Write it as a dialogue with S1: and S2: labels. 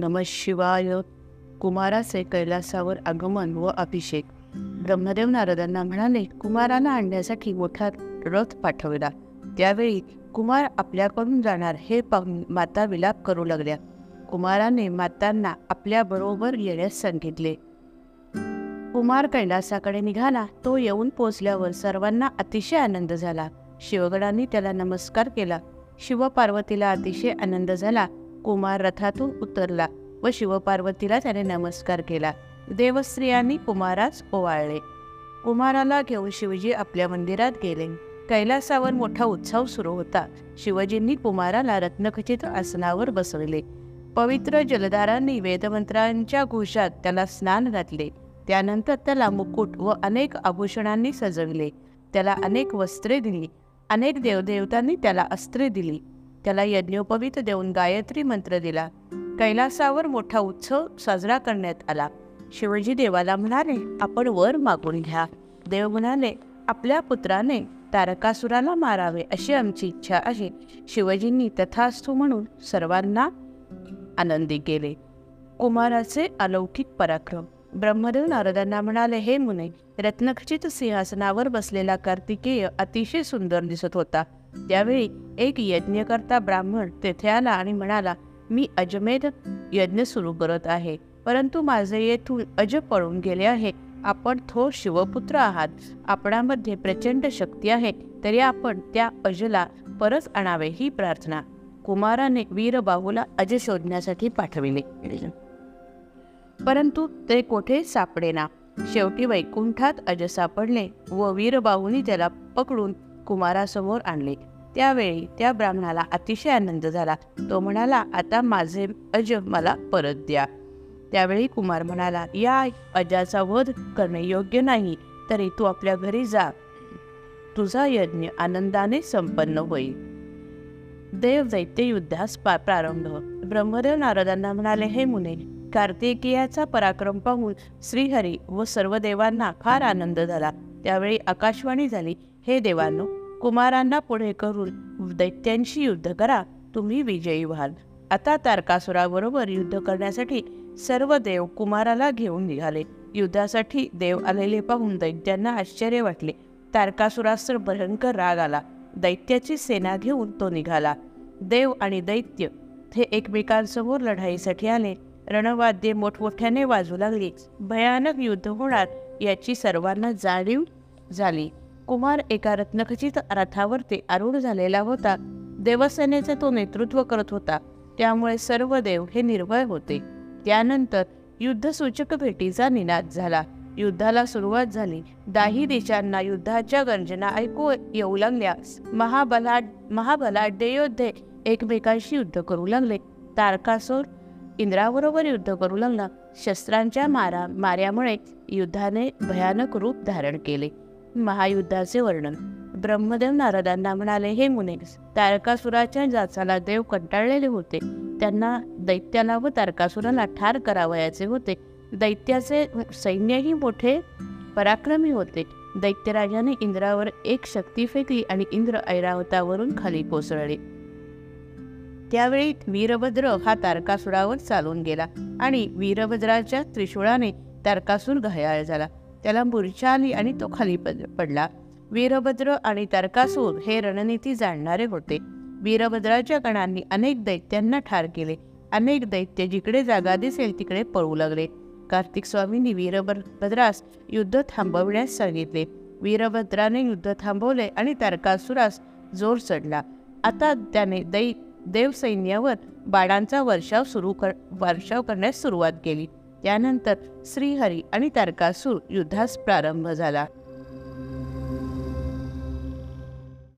S1: नम शिवाय कुमाराचे कैलासावर आगमन व अभिषेक. ब्रह्मदेव नारदांना म्हणाले कुमाराला आणण्यासाठी मोठा रथ पाठवला. त्यावेळी कुमार आपल्याकडून जाणार हे पाहून माता विलाप करू लागल्या. कुमाराने मातांना आपल्याबरोबर येण्यास सांगितले. कुमार कैलासाकडे निघाला. तो येऊन पोचल्यावर सर्वांना अतिशय आनंद झाला. शिवगणांनी त्याला नमस्कार केला. शिवपार्वतीला अतिशय आनंद झाला. कुमार रथातून उतरला व शिवपार्वतीला त्याने नमस्कार केला. देवस्त्रियांनी कुमारास ओवाळले. कुमाराला घेऊन शिवजी आपल्या मंदिरात गेले. कैलासावर मोठा उत्सव सुरू होता. शिवजींनी कुमाराला रत्नखचित आसनावर बसवले. पवित्र जलधारांनी वेदमंत्रांच्या घोषात त्याला स्नान घातले. त्यानंतर त्याला मुकुट व अनेक आभूषणांनी सजवले. त्याला अनेक वस्त्रे दिली. अनेक देवदेवतांनी त्याला अस्त्रे दिली. त्याला यज्ञोपवीत देऊन गायत्री मंत्र दिला. कैलासावर मोठा उत्सव साजरा करण्यात आला. शिवजी देवाला म्हणाले आपण वर मागून घ्या. देव म्हणाले आपल्या पुत्राने तारकासुराला मारावे अशी आमची इच्छा आहे. शिवजींनी तथास्तु म्हणून सर्वांना आनंदी केले. कुमाराचे अलौकिक पराक्रम. ब्रह्मदेव नारदांना म्हणाले हे मुने रत्नखचित सिंहासनावर बसलेला कार्तिकेय अतिशय सुंदर दिसत होता. त्यावेळी एक यज्ञकर्ता ब्राह्मण तेथे आला आणि म्हणाला मी अजमेध यज्ञ सुरू करत आहे परंतु माझे येथून अज पळून गेले आहे. आपण थोर शिवपुत्र आहात. आपणामध्ये प्रचंड शक्ती आहे तरी आपण त्या अजला परत आणावे ही प्रार्थना. कुमाराने वीरबाहूला अज शोधण्यासाठी पाठविले. परंतु ते कोठे सापडेना? शेवटी वैकुंठात अज सापडले व वीरबाहूनी त्याला पकडून कुमारासमोर आणले. त्यावेळी त्या ब्राह्मणाला अतिशय आनंद झाला. तो म्हणाला आता माझे अज मला परत द्या. त्यावेळी कुमार म्हणाला या अजाचा वध करणे योग्य नाही तरी तू आपल्या घरी जा. तुझा यज्ञ आनंदाने संपन्न होईल. देव दैत्य युद्धास प्रारंभ. ब्रह्मदेव नारदांना म्हणाले हे मुने कार्तिकेयाचा पराक्रम पाहून श्रीहरी व सर्व देवांना फार आनंद झाला. त्यावेळी आकाशवाणी झाली. हे देवांनो कुमारांना पुढे करून दैत्यांशी युद्ध करा. तुम्ही विजयी व्हाल. आता तारकासुराबरोबर युद्ध करण्यासाठी सर्व देव कुमाराला घेऊन निघाले. युद्धासाठी देव आलेले पाहून दैत्यांना आश्चर्य वाटले. तारकासुरास भयंकर राग आला. दैत्याची सेना घेऊन तो निघाला. देव आणि दैत्य हे एकमेकांसमोर लढाईसाठी आले. रणवाद्ये मोठमोठ्याने वाजू लागली. भयानक युद्ध होणार याची सर्वांना जाणीव झाली. कुमार एका रत्नखचित रथावरती आरूढ झालेला होता. देवसेनेचे तो नेतृत्व करत होता. त्यामुळे सर्व देव हे निर्भय होते. त्यानंतर युद्धसूचक भेटीचा निनाद झाला. युद्धाला सुरुवात झाली. दाही देशांना युद्धाच्या गर्जना ऐकू येऊ लागल्या. महाबला महाबलाढ्य योद्धे एकमेकांशी युद्ध करू लागले. तारकासूर इंद्राबरोबर युद्ध करू लागला. शस्त्रांच्या मारा माऱ्यामुळे युद्धाने भयानक रूप धारण केले. महायुद्धाचे वर्णन. ब्रह्मदेव नारदांना म्हणाले हे मुने तारकासुराच्या जाचाला देव कंटाळलेले होते. त्यांना दैत्याला व तारकासुराला ठार करावयाचे होते. दैत्याचे सैन्यही मोठे पराक्रमी होते. दैत्यराजाने इंद्रावर एक शक्ती फेकली आणि इंद्र ऐरावतावरून खाली कोसळले. त्यावेळी वीरभद्र हा तारकासुरावर चालून गेला आणि वीरभद्राच्या त्रिशूळाने तारकासूर घायाळ झाला. त्याला मूर्छा आली आणि तो खाली पडला. वीरभद्र आणि तारकासूर हे रणनीती जाणणारे होते. वीरभद्राच्या गणांनी अनेक दैत्यांना ठार केले. अनेक दैत्य जिकडे जागा दिसेल तिकडे पळू लागले. कार्तिक स्वामींनी वीरभद्रास युद्ध थांबवण्यास सांगितले. वीरभद्राने युद्ध थांबवले आणि तारकासुरास जोर चढला. आता त्याने दै देवसैन्यावर बाणांचा वर्षाव सुरू कर वर्षाव करण्यास सुरुवात केली. त्यानंतर श्रीहरी आणि तारकासूर युद्धास प्रारंभ झाला.